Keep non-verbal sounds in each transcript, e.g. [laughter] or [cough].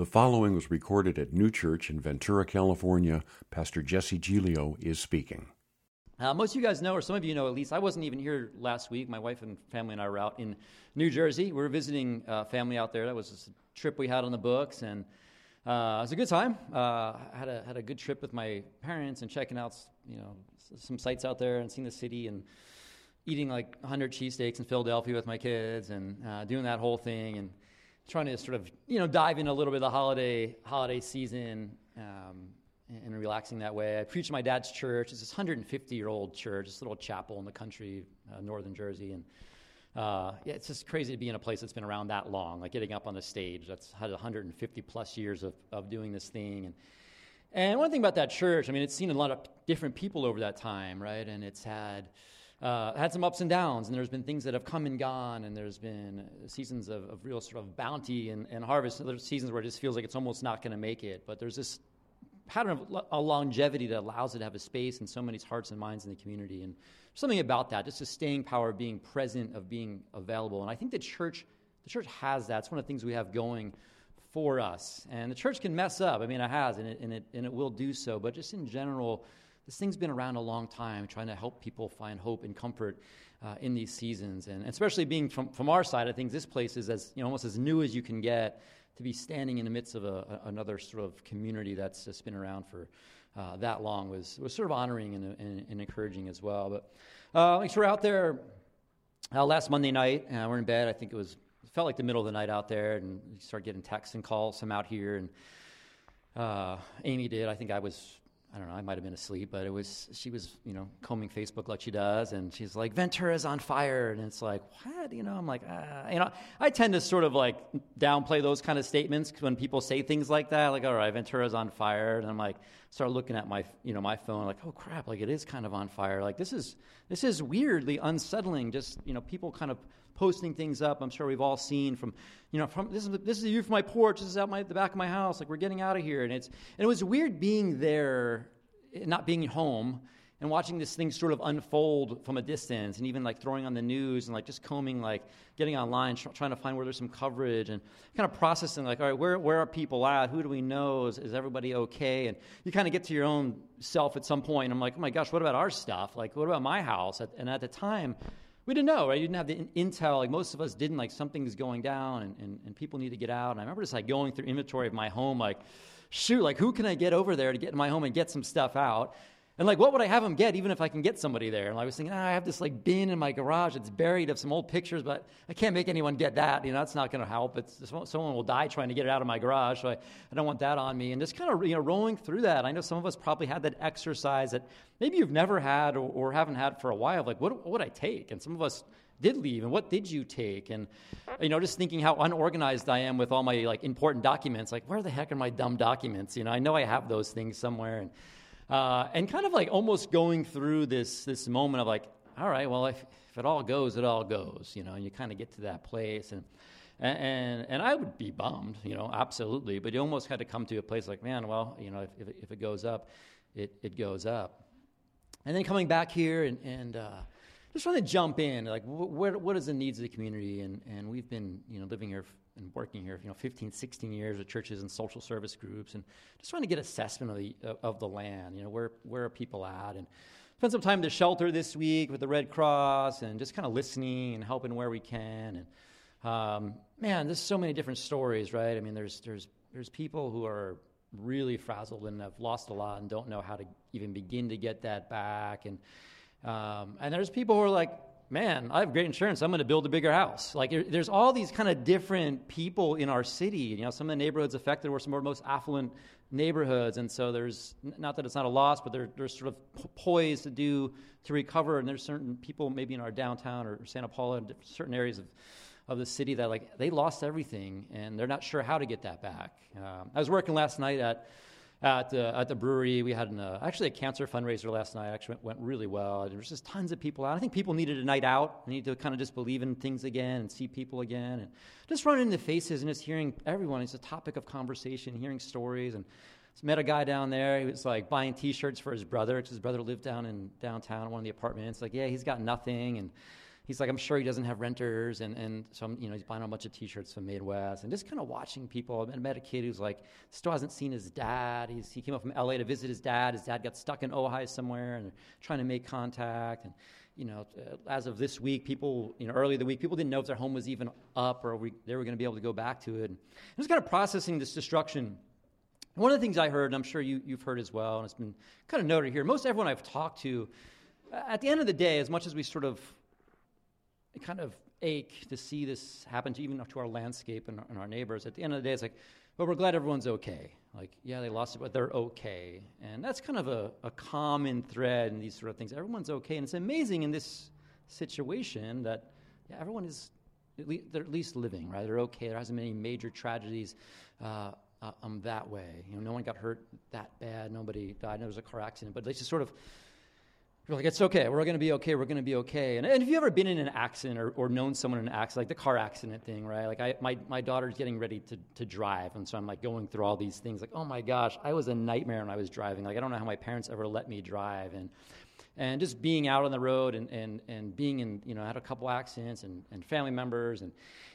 The following was recorded at New Church in Ventura, California. Pastor Jesse Giglio is speaking. Uh, most of you guys know, or some of you know at least, I wasn't even here last week. My wife and family and I were out in New Jersey. We were visiting uh, family out there. That was a trip we had on the books, and uh, it was a good time. Uh, had a had a good trip with my parents and checking out, you know, some sites out there and seeing the city and eating like 100 cheesesteaks in Philadelphia with my kids and uh, doing that whole thing and trying to sort of you know dive in a little bit of the holiday holiday season um, and, and, relaxing that way. I preached at my dad's church. It's this 150 year old church, this little chapel in the country, uh, northern Jersey, and uh, yeah, it's just crazy to be in a place that's been around that long. Like getting up on the stage, that's had 150 plus years of of doing this thing and. And one thing about that church, I mean, it's seen a lot of different people over that time, right? And it's had uh, had some ups and downs, and there's been things that have come and gone, and there's been seasons of, of real sort of bounty and, and harvest. And There's seasons where it just feels like it's almost not going to make it, but there's this pattern of a longevity that allows it to have a space in so many hearts and minds in the community. And something about that, just a staying power of being present, of being available. And I think the church, the church has that. It's one of the things we have going for us. And the church can mess up. I mean, it has, and it, and it, and it will do so. But just in general, this thing's been around a long time, trying to help people find hope and comfort uh, in these seasons. And especially being from, from our side I think this place is as, you know, almost as new as you can get to be standing in the midst of a, another sort of community that's just been around for uh, that long was, was sort of honoring and, and, and encouraging as well. But uh, so we're out there uh, last Monday night, uh, we're in bed. I think it was felt like the middle of the night out there, and you start getting texts and calls from out here. And uh, Amy did. I think I was I don't know, I might have been asleep, but it was, she was, you know, combing Facebook like she does, and she's like, Ventura's on fire. And it's like, what? You know, I'm like, ah. you know, I tend to sort of like downplay those kind of statements when people say things like that, like, all right, Ventura's on fire. And I'm like, start looking at my, you know, my phone, like, oh crap, like it is kind of on fire. Like this is, this is weirdly unsettling. Just, you know, people kind of posting things up. I'm sure we've all seen from, you know, from this is this is view from my porch. This is out my the back of my house. Like we're getting out of here, and it's and it was weird being there, not being home. And watching this thing sort of unfold from a distance, and even like throwing on the news and like just combing, like getting online, tr- trying to find where there's some coverage and kind of processing, like, all right, where, where are people at? Who do we know? Is, is everybody okay? And you kind of get to your own self at some point. I'm like, oh my gosh, what about our stuff? Like, what about my house? And at the time, we didn't know, right? You didn't have the intel. Like most of us didn't. Like something's going down, and, and, and people need to get out. And I remember just like going through inventory of my home, like, shoot, like who can I get over there to get in my home and get some stuff out? And like, what would I have them get, even if I can get somebody there? And I was thinking, ah, I have this like bin in my garage that's buried of some old pictures, but I can't make anyone get that. You know, that's not going to help. It's someone will die trying to get it out of my garage, so I, I don't want that on me. And just kind of you know rolling through that. I know some of us probably had that exercise that maybe you've never had or, or haven't had for a while. Like, what, what would I take? And some of us did leave and what did you take and you know just thinking how unorganized i am with all my like important documents like where the heck are my dumb documents you know i know i have those things somewhere and uh, and kind of like almost going through this this moment of like all right well if, if it all goes it all goes you know and you kind of get to that place and and, and I would be bummed, you know, absolutely. But you almost had to come to a place like, man, well, you know, if, if, if it goes up, it, it goes up. And then coming back here and, and uh, just trying to jump in, like what, what is the needs of the community? And, and we've been, you know, living here and working here, you know, 15, 16 years with churches and social service groups, and just trying to get assessment of the of the land. You know, where where are people at? And spent some time in the shelter this week with the Red Cross, and just kind of listening and helping where we can. And um, man, there's so many different stories, right? I mean, there's there's there's people who are really frazzled and have lost a lot and don't know how to even begin to get that back, and um, and there's people who are like, man, I have great insurance. I'm going to build a bigger house. Like, there's all these kind of different people in our city. You know, some of the neighborhoods affected were some of our most affluent neighborhoods. And so there's, not that it's not a loss, but they're sort of poised to do, to recover. And there's certain people maybe in our downtown or Santa Paula, certain areas of, of the city that, like, they lost everything and they're not sure how to get that back. Um, I was working last night at, at, uh, at the brewery. We had an, uh, actually a cancer fundraiser last night. Actually went, went really well. There was just tons of people out. I think people needed a night out. They needed to kind of just believe in things again and see people again and just running into faces and just hearing everyone. It's a topic of conversation, hearing stories and. met a guy down there. He was like buying T-shirts for his brother because his brother lived down in downtown one of the apartments. Like, yeah, he's got nothing, and he's like, I'm sure he doesn't have renters. And, and so, I'm, you know, he's buying a bunch of t shirts from Midwest and just kind of watching people. I met a kid who's like, still hasn't seen his dad. He's, he came up from LA to visit his dad. His dad got stuck in Ohio somewhere and trying to make contact. And, you know, uh, as of this week, people, you know, early the week, people didn't know if their home was even up or we, they were going to be able to go back to it. And was kind of processing this destruction. One of the things I heard, and I'm sure you, you've heard as well, and it's been kind of noted here, most everyone I've talked to, at the end of the day, as much as we sort of kind of ache to see this happen to even to our landscape and, and our neighbors. At the end of the day, it's like, well, we're glad everyone's okay. Like, yeah, they lost it, but they're okay. And that's kind of a, a common thread in these sort of things. Everyone's okay. And it's amazing in this situation that yeah, everyone is, at least, they're at least living, right? They're okay. There hasn't been any major tragedies uh, uh, um, that way. You know, no one got hurt that bad. Nobody died. There was a car accident. But they just sort of you're like, it's okay. We're going to be okay. We're going to be okay. And, and have you ever been in an accident or, or known someone in an accident, like the car accident thing, right? Like, I, my, my daughter's getting ready to, to drive. And so I'm like going through all these things, like, oh my gosh, I was a nightmare when I was driving. Like, I don't know how my parents ever let me drive. And, and just being out on the road and, and, and being in, you know, I had a couple accidents and, and family members. And,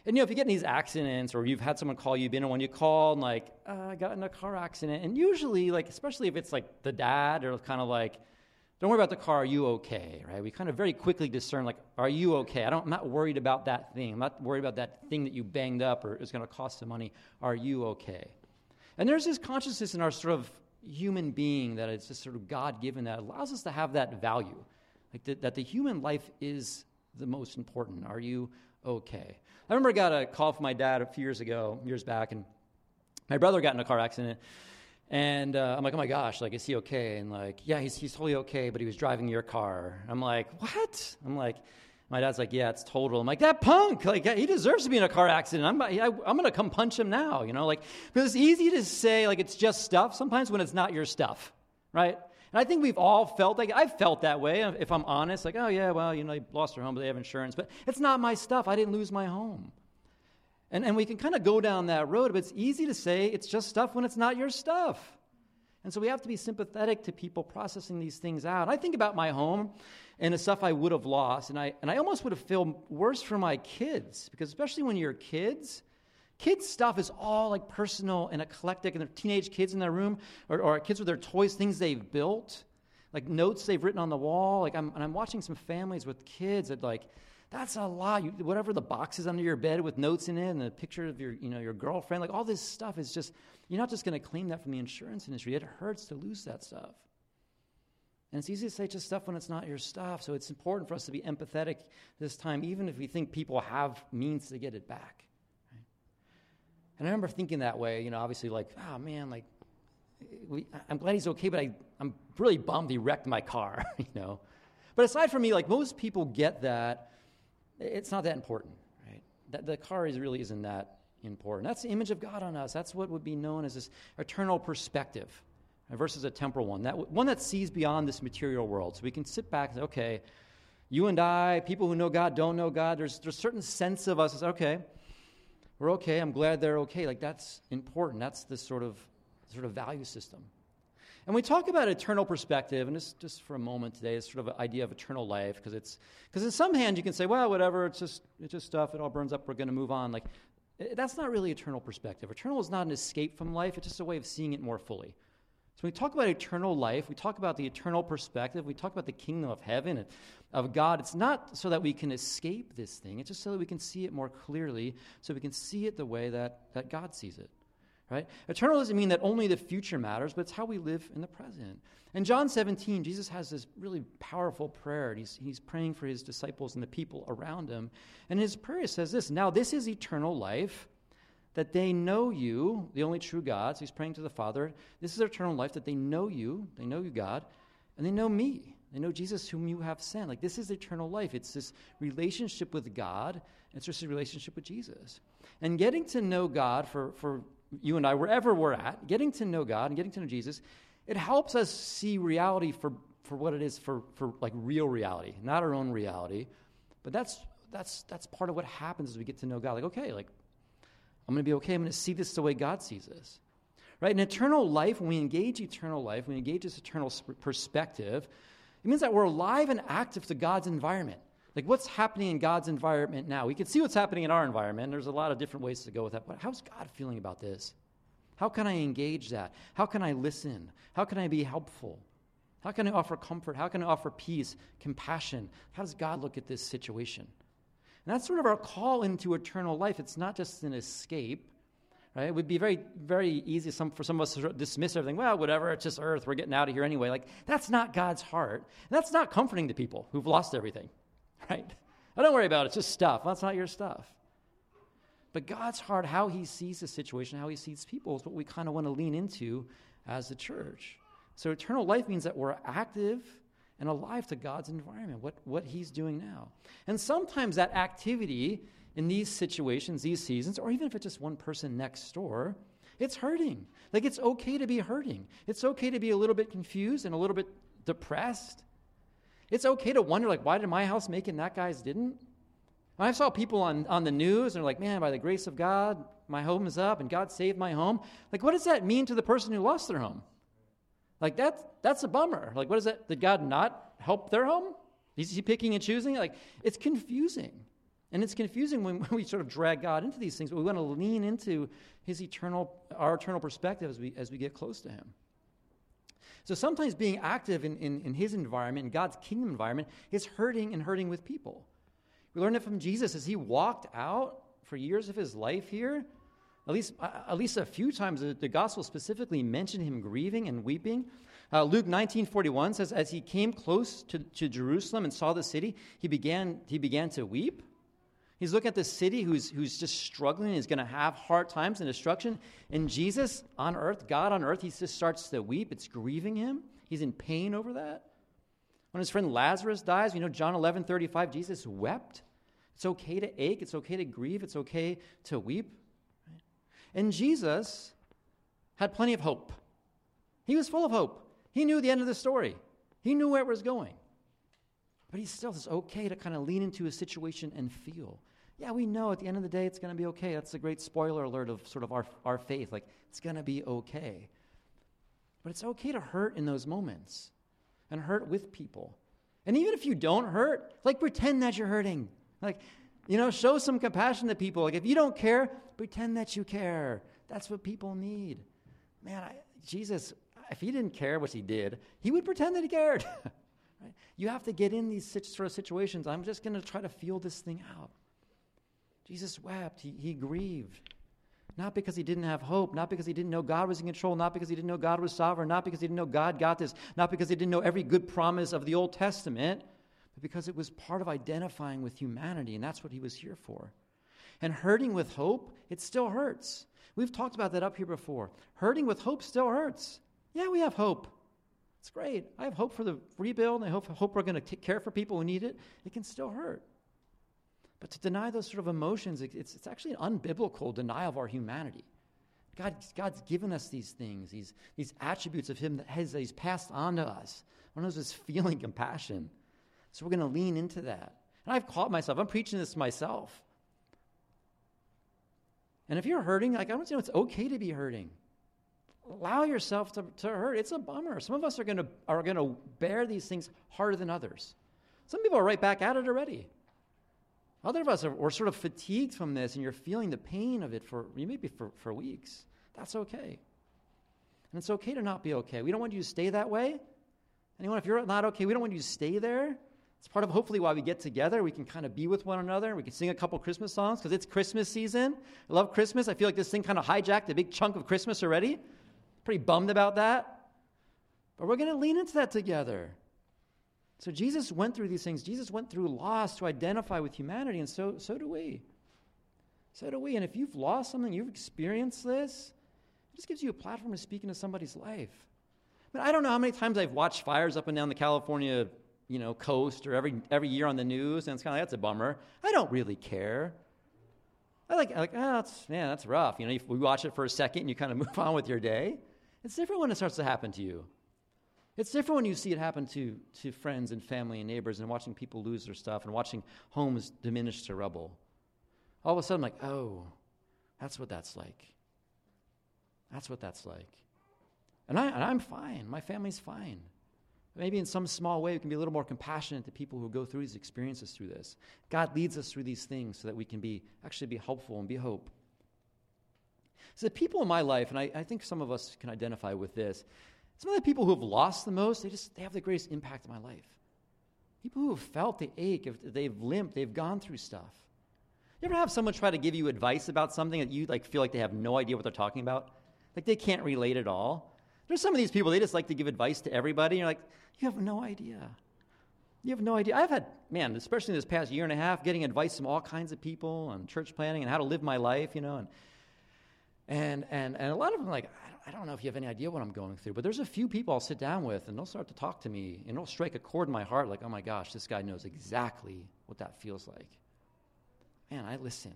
and, you know, if you get in these accidents or you've had someone call you, been in one, you call and like, uh, I got in a car accident. And usually, like, especially if it's like the dad or kind of like, don't worry about the car. Are you okay? Right? We kind of very quickly discern, like, are you okay? I don't, I'm not worried about that thing. I'm not worried about that thing that you banged up or is going to cost some money. Are you okay? And there's this consciousness in our sort of human being that it's just sort of God given that allows us to have that value, like the, that the human life is the most important. Are you okay? I remember I got a call from my dad a few years ago, years back, and my brother got in a car accident. And uh, I'm like, oh my gosh, like, is he okay? And like, yeah, he's, he's totally okay, but he was driving your car. I'm like, what? I'm like, my dad's like, yeah, it's total. I'm like, that punk, like, he deserves to be in a car accident. I'm, I, I'm going to come punch him now, you know? Like, because it's easy to say, like, it's just stuff sometimes when it's not your stuff, right? And I think we've all felt like, I've felt that way, if I'm honest. Like, oh, yeah, well, you know, they lost their home, but they have insurance. But it's not my stuff. I didn't lose my home. And, and we can kind of go down that road, but it's easy to say it's just stuff when it's not your stuff. And so we have to be sympathetic to people processing these things out. I think about my home and the stuff I would have lost, and I, and I almost would have felt worse for my kids, because especially when you're kids, kids' stuff is all like personal and eclectic, and they're teenage kids in their room, or, or kids with their toys, things they've built, like notes they've written on the wall. Like I'm, and I'm watching some families with kids that like, that's a lot. You, whatever the boxes under your bed with notes in it and a picture of your, you know, your girlfriend, like all this stuff is just, you're not just going to claim that from the insurance industry. It hurts to lose that stuff. And it's easy to say just stuff when it's not your stuff. So it's important for us to be empathetic this time, even if we think people have means to get it back. Right? And I remember thinking that way, you know, obviously, like, oh man, like, we, I'm glad he's okay, but I, I'm really bummed he wrecked my car, [laughs] you know. But aside from me, like, most people get that it's not that important, right? That, the car is, really isn't that important. That's the image of God on us. That's what would be known as this eternal perspective versus a temporal one, that one that sees beyond this material world. So we can sit back and say, okay, you and I, people who know God, don't know God, there's, there's certain sense of us as, okay, we're okay, I'm glad they're okay. Like that's important. That's the sort of sort of value system. And we talk about eternal perspective, and just, just for a moment today, it's sort of an idea of eternal life, because it's because in some hand you can say, well, whatever, it's just it's just stuff, it all burns up, we're going to move on. Like eh, that's not really eternal perspective. Eternal is not an escape from life; it's just a way of seeing it more fully. So when we talk about eternal life, we talk about the eternal perspective, we talk about the kingdom of heaven and of God. It's not so that we can escape this thing; it's just so that we can see it more clearly, so we can see it the way that, that God sees it right? Eternal doesn't mean that only the future matters, but it's how we live in the present. In John 17, Jesus has this really powerful prayer. He's, he's praying for his disciples and the people around him. And his prayer says this Now, this is eternal life, that they know you, the only true God. So he's praying to the Father. This is eternal life, that they know you, they know you, God, and they know me. They know Jesus, whom you have sent. Like, this is eternal life. It's this relationship with God, and it's just a relationship with Jesus. And getting to know God for, for you and I, wherever we're at, getting to know God and getting to know Jesus, it helps us see reality for, for what it is, for, for like real reality, not our own reality. But that's, that's, that's part of what happens as we get to know God. Like, okay, like, I'm going to be okay. I'm going to see this the way God sees this. Right? In eternal life, when we engage eternal life, when we engage this eternal perspective, it means that we're alive and active to God's environment. Like, what's happening in God's environment now? We can see what's happening in our environment. There's a lot of different ways to go with that. But how's God feeling about this? How can I engage that? How can I listen? How can I be helpful? How can I offer comfort? How can I offer peace, compassion? How does God look at this situation? And that's sort of our call into eternal life. It's not just an escape, right? It would be very, very easy some, for some of us to dismiss everything. Well, whatever, it's just earth. We're getting out of here anyway. Like, that's not God's heart. And that's not comforting to people who've lost everything, [laughs] right? Oh, don't worry about it. It's just stuff. That's not your stuff. But God's heart, how he sees the situation, how he sees people, is what we kind of want to lean into as the church. So eternal life means that we're active and alive to God's environment, what, what he's doing now. And sometimes that activity in these situations, these seasons, or even if it's just one person next door, it's hurting. Like it's okay to be hurting. It's okay to be a little bit confused and a little bit depressed. It's okay to wonder, like, why did my house make it and that guy's didn't? When I saw people on, on the news and they're like, man, by the grace of God, my home is up and God saved my home. Like, what does that mean to the person who lost their home? Like, that's, that's a bummer. Like, what is that? Did God not help their home? Is he picking and choosing? Like, it's confusing. And it's confusing when, [laughs] when we sort of drag God into these things, but we want to lean into his eternal, our eternal perspective as we, as we get close to him. So sometimes being active in, in, in his environment, in God's kingdom environment, is hurting and hurting with people. We learn it from Jesus as he walked out for years of his life here. At least, uh, at least a few times, the, the gospel specifically mentioned him grieving and weeping. Uh, Luke 19:41 says, as he came close to, to Jerusalem and saw the city, he began, he began to weep. He's looking at the city who's, who's just struggling, is going to have hard times and destruction. And Jesus on earth, God on earth, he just starts to weep. It's grieving him. He's in pain over that. When his friend Lazarus dies, you know, John 11, 35, Jesus wept. It's okay to ache. It's okay to grieve. It's okay to weep. And Jesus had plenty of hope. He was full of hope. He knew the end of the story, he knew where it was going. But he still says, okay to kind of lean into a situation and feel. Yeah, we know at the end of the day it's going to be okay. That's a great spoiler alert of sort of our, our faith. Like, it's going to be okay. But it's okay to hurt in those moments and hurt with people. And even if you don't hurt, like pretend that you're hurting. Like, you know, show some compassion to people. Like, if you don't care, pretend that you care. That's what people need. Man, I, Jesus, if he didn't care, which he did, he would pretend that he cared. [laughs] right? You have to get in these sort of situations. I'm just going to try to feel this thing out. Jesus wept, he, he grieved. Not because he didn't have hope, not because he didn't know God was in control, not because he didn't know God was sovereign, not because he didn't know God got this, not because he didn't know every good promise of the Old Testament, but because it was part of identifying with humanity, and that's what he was here for. And hurting with hope, it still hurts. We've talked about that up here before. Hurting with hope still hurts. Yeah, we have hope. It's great. I have hope for the rebuild, and I hope, hope we're going to care for people who need it. It can still hurt. But to deny those sort of emotions, it's, it's actually an unbiblical denial of our humanity. God, God's given us these things, these, these attributes of Him that, has, that He's passed on to us. One of those is feeling [laughs] compassion. So we're going to lean into that. And I've caught myself, I'm preaching this to myself. And if you're hurting, like I want you to know it's okay to be hurting. Allow yourself to, to hurt. It's a bummer. Some of us are going to are to bear these things harder than others. Some people are right back at it already. Other of us are we're sort of fatigued from this, and you're feeling the pain of it for maybe for, for weeks. That's okay. And it's okay to not be okay. We don't want you to stay that way. Anyone, if you're not okay, we don't want you to stay there. It's part of hopefully why we get together. We can kind of be with one another. We can sing a couple Christmas songs because it's Christmas season. I love Christmas. I feel like this thing kind of hijacked a big chunk of Christmas already. Pretty bummed about that. But we're going to lean into that together. So Jesus went through these things. Jesus went through loss to identify with humanity, and so, so do we. So do we. And if you've lost something, you've experienced this, it just gives you a platform to speak into somebody's life. I, mean, I don't know how many times I've watched fires up and down the California you know, coast or every, every year on the news, and it's kind of like, that's a bummer. I don't really care. I like, I like, oh, that's, man, that's rough. You know, we watch it for a second and you kind of [laughs] move on with your day. It's different when it starts to happen to you. It's different when you see it happen to, to friends and family and neighbors and watching people lose their stuff and watching homes diminish to rubble. All of a sudden, like, oh, that's what that's like. That's what that's like. And, I, and I'm fine. My family's fine. Maybe in some small way, we can be a little more compassionate to people who go through these experiences through this. God leads us through these things so that we can be actually be helpful and be hope. So the people in my life, and I, I think some of us can identify with this, some of the people who have lost the most, they just they have the greatest impact in my life. People who have felt the ache, if they've limped, they've gone through stuff. You ever have someone try to give you advice about something that you like feel like they have no idea what they're talking about? Like they can't relate at all? There's some of these people, they just like to give advice to everybody. And you're like, you have no idea. You have no idea. I've had, man, especially in this past year and a half, getting advice from all kinds of people on church planning and how to live my life, you know. And, and, and, and a lot of them like, I don't know if you have any idea what I'm going through, but there's a few people I'll sit down with and they'll start to talk to me and it'll strike a chord in my heart like, oh my gosh, this guy knows exactly what that feels like. Man, I listen.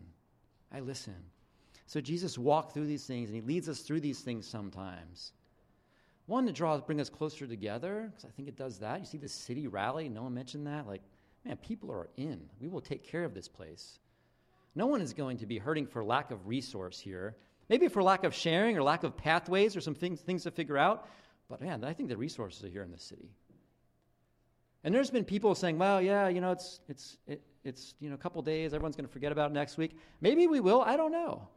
I listen. So Jesus walked through these things and he leads us through these things sometimes. One to draw, bring us closer together, because I think it does that. You see the city rally, no one mentioned that. Like, man, people are in. We will take care of this place. No one is going to be hurting for lack of resource here. Maybe for lack of sharing or lack of pathways or some things, things to figure out. But man, I think the resources are here in this city. And there's been people saying, well, yeah, you know, it's, it's, it, it's you know, a couple days, everyone's going to forget about next week. Maybe we will, I don't know.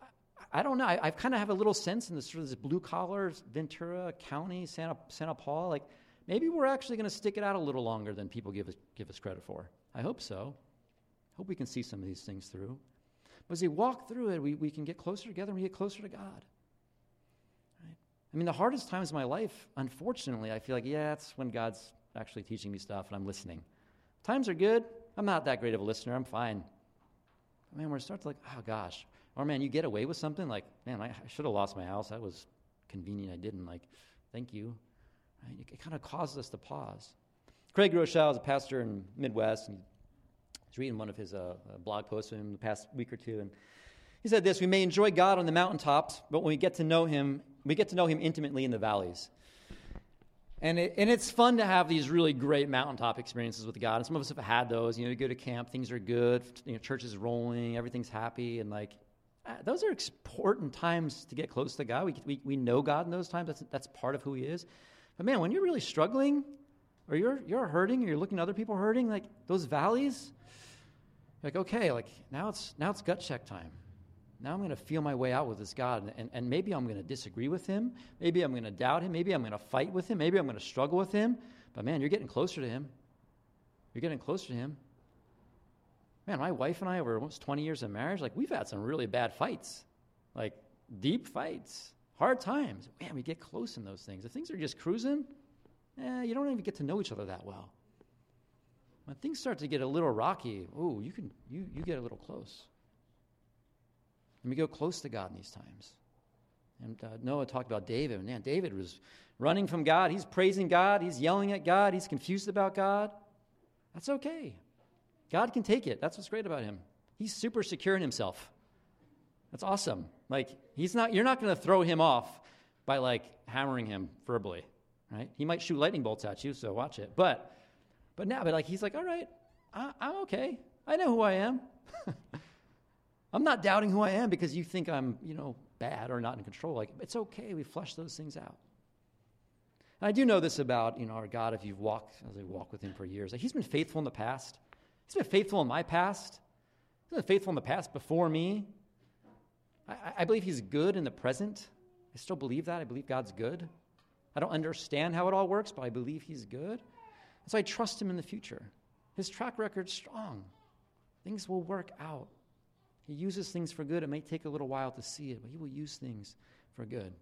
I, I don't know. I, I kind of have a little sense in this sort of this blue collar, Ventura County, Santa, Santa Paula, like maybe we're actually going to stick it out a little longer than people give us, give us credit for. I hope so. Hope we can see some of these things through. But as we walk through it, we, we can get closer together and we get closer to God. Right? I mean, the hardest times of my life, unfortunately, I feel like, yeah, it's when God's actually teaching me stuff and I'm listening. Times are good. I'm not that great of a listener. I'm fine. But man, we're starting to like, oh gosh. Or man, you get away with something like, man, I, I should have lost my house. That was convenient. I didn't. Like, thank you. Right? It, it kind of causes us to pause. Craig Groeschel is a pastor in Midwest, and was reading one of his uh, uh, blog posts from the past week or two, and he said this: "We may enjoy God on the mountaintops, but when we get to know Him, we get to know Him intimately in the valleys." And, it, and it's fun to have these really great mountaintop experiences with God. And some of us have had those. You know, you go to camp, things are good, you know, church is rolling, everything's happy, and like uh, those are important times to get close to God. We, we, we know God in those times. That's, that's part of who He is. But man, when you're really struggling, or you're, you're hurting, or you're looking at other people hurting, like those valleys, like, okay, like now it's now it's gut check time. Now I'm going to feel my way out with this God, and, and maybe I'm going to disagree with him. Maybe I'm going to doubt him. Maybe I'm going to fight with him. Maybe I'm going to struggle with him. But man, you're getting closer to him. You're getting closer to him. Man, my wife and I, over almost 20 years of marriage, like we've had some really bad fights, like deep fights, hard times. Man, we get close in those things. If things are just cruising, eh, you don't even get to know each other that well. When things start to get a little rocky, oh, you can you you get a little close. And we go close to God in these times. And uh, Noah talked about David. And man, David was running from God. He's praising God. He's yelling at God. He's confused about God. That's okay. God can take it. That's what's great about him. He's super secure in himself. That's awesome. Like he's not. You're not going to throw him off by like hammering him verbally, right? He might shoot lightning bolts at you, so watch it. But but now, but like he's like, all right, I, I'm okay. I know who I am. [laughs] I'm not doubting who I am because you think I'm, you know, bad or not in control. Like it's okay. We flush those things out. And I do know this about, you know, our God. If you've walked as I walk with Him for years, like He's been faithful in the past. He's been faithful in my past. He's been faithful in the past before me. I, I believe He's good in the present. I still believe that. I believe God's good. I don't understand how it all works, but I believe He's good. And so I trust him in the future. His track record's strong. Things will work out. He uses things for good. It may take a little while to see it, but he will use things for good.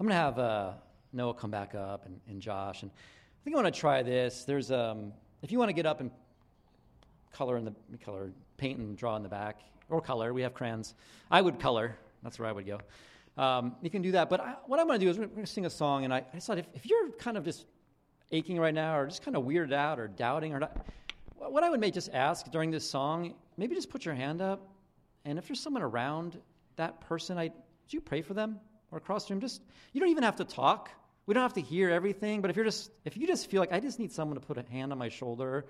I'm going to have uh, Noah come back up and, and, Josh. And I think I want to try this. There's, um, if you want to get up and color in the color, paint and draw in the back, or color, we have crayons. I would color. That's where I would go. Um, you can do that. But I, what I'm going to do is we're going to sing a song. And I, I thought if, if you're kind of just aching right now or just kind of weirded out or doubting or not, what I would may just ask during this song, maybe just put your hand up. And if there's someone around that person, I, would you pray for them or across the room? Just, you don't even have to talk. We don't have to hear everything. But if you're just, if you just feel like I just need someone to put a hand on my shoulder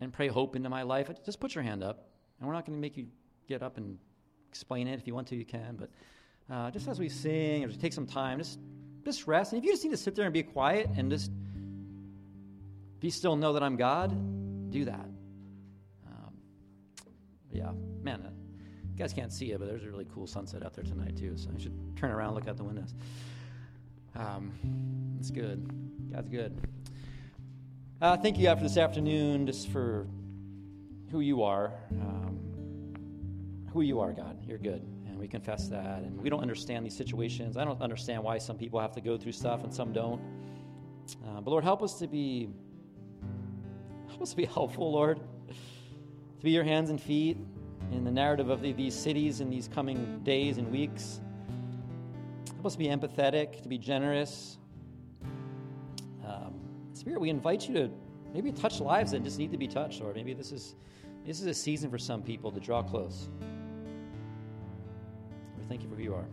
and pray hope into my life, just put your hand up. And we're not going to make you get up and explain it. If you want to, you can. But uh, just as we sing, or take some time, just just rest. And if you just need to sit there and be quiet and just be still know that I'm God, do that. Um, yeah, man, uh, you guys can't see it, but there's a really cool sunset out there tonight, too. So I should turn around and look out the windows. Um, it's good. God's good. Uh, thank you, God, for this afternoon, just for who you are. Um, who you are, God. You're good. And we confess that. And we don't understand these situations. I don't understand why some people have to go through stuff and some don't. Uh, but Lord, help us to be us to be [laughs] helpful, Lord. To be your hands and feet in the narrative of the, these cities in these coming days and weeks. Us to be empathetic, to be generous. Um, Spirit, we invite you to maybe touch lives that just need to be touched, Lord. Maybe this is this is a season for some people to draw close. We thank you for who you are.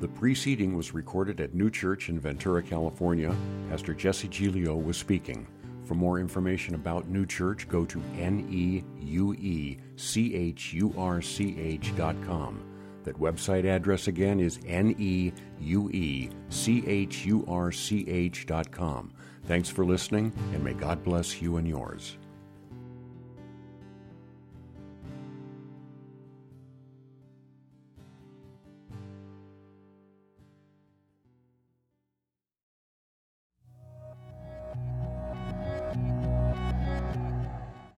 The preceding was recorded at New Church in Ventura, California. Pastor Jesse Giglio was speaking. For more information about New Church, go to neuechurch.com. That website address again is neuechurch.com. Thanks for listening, and may God bless you and yours.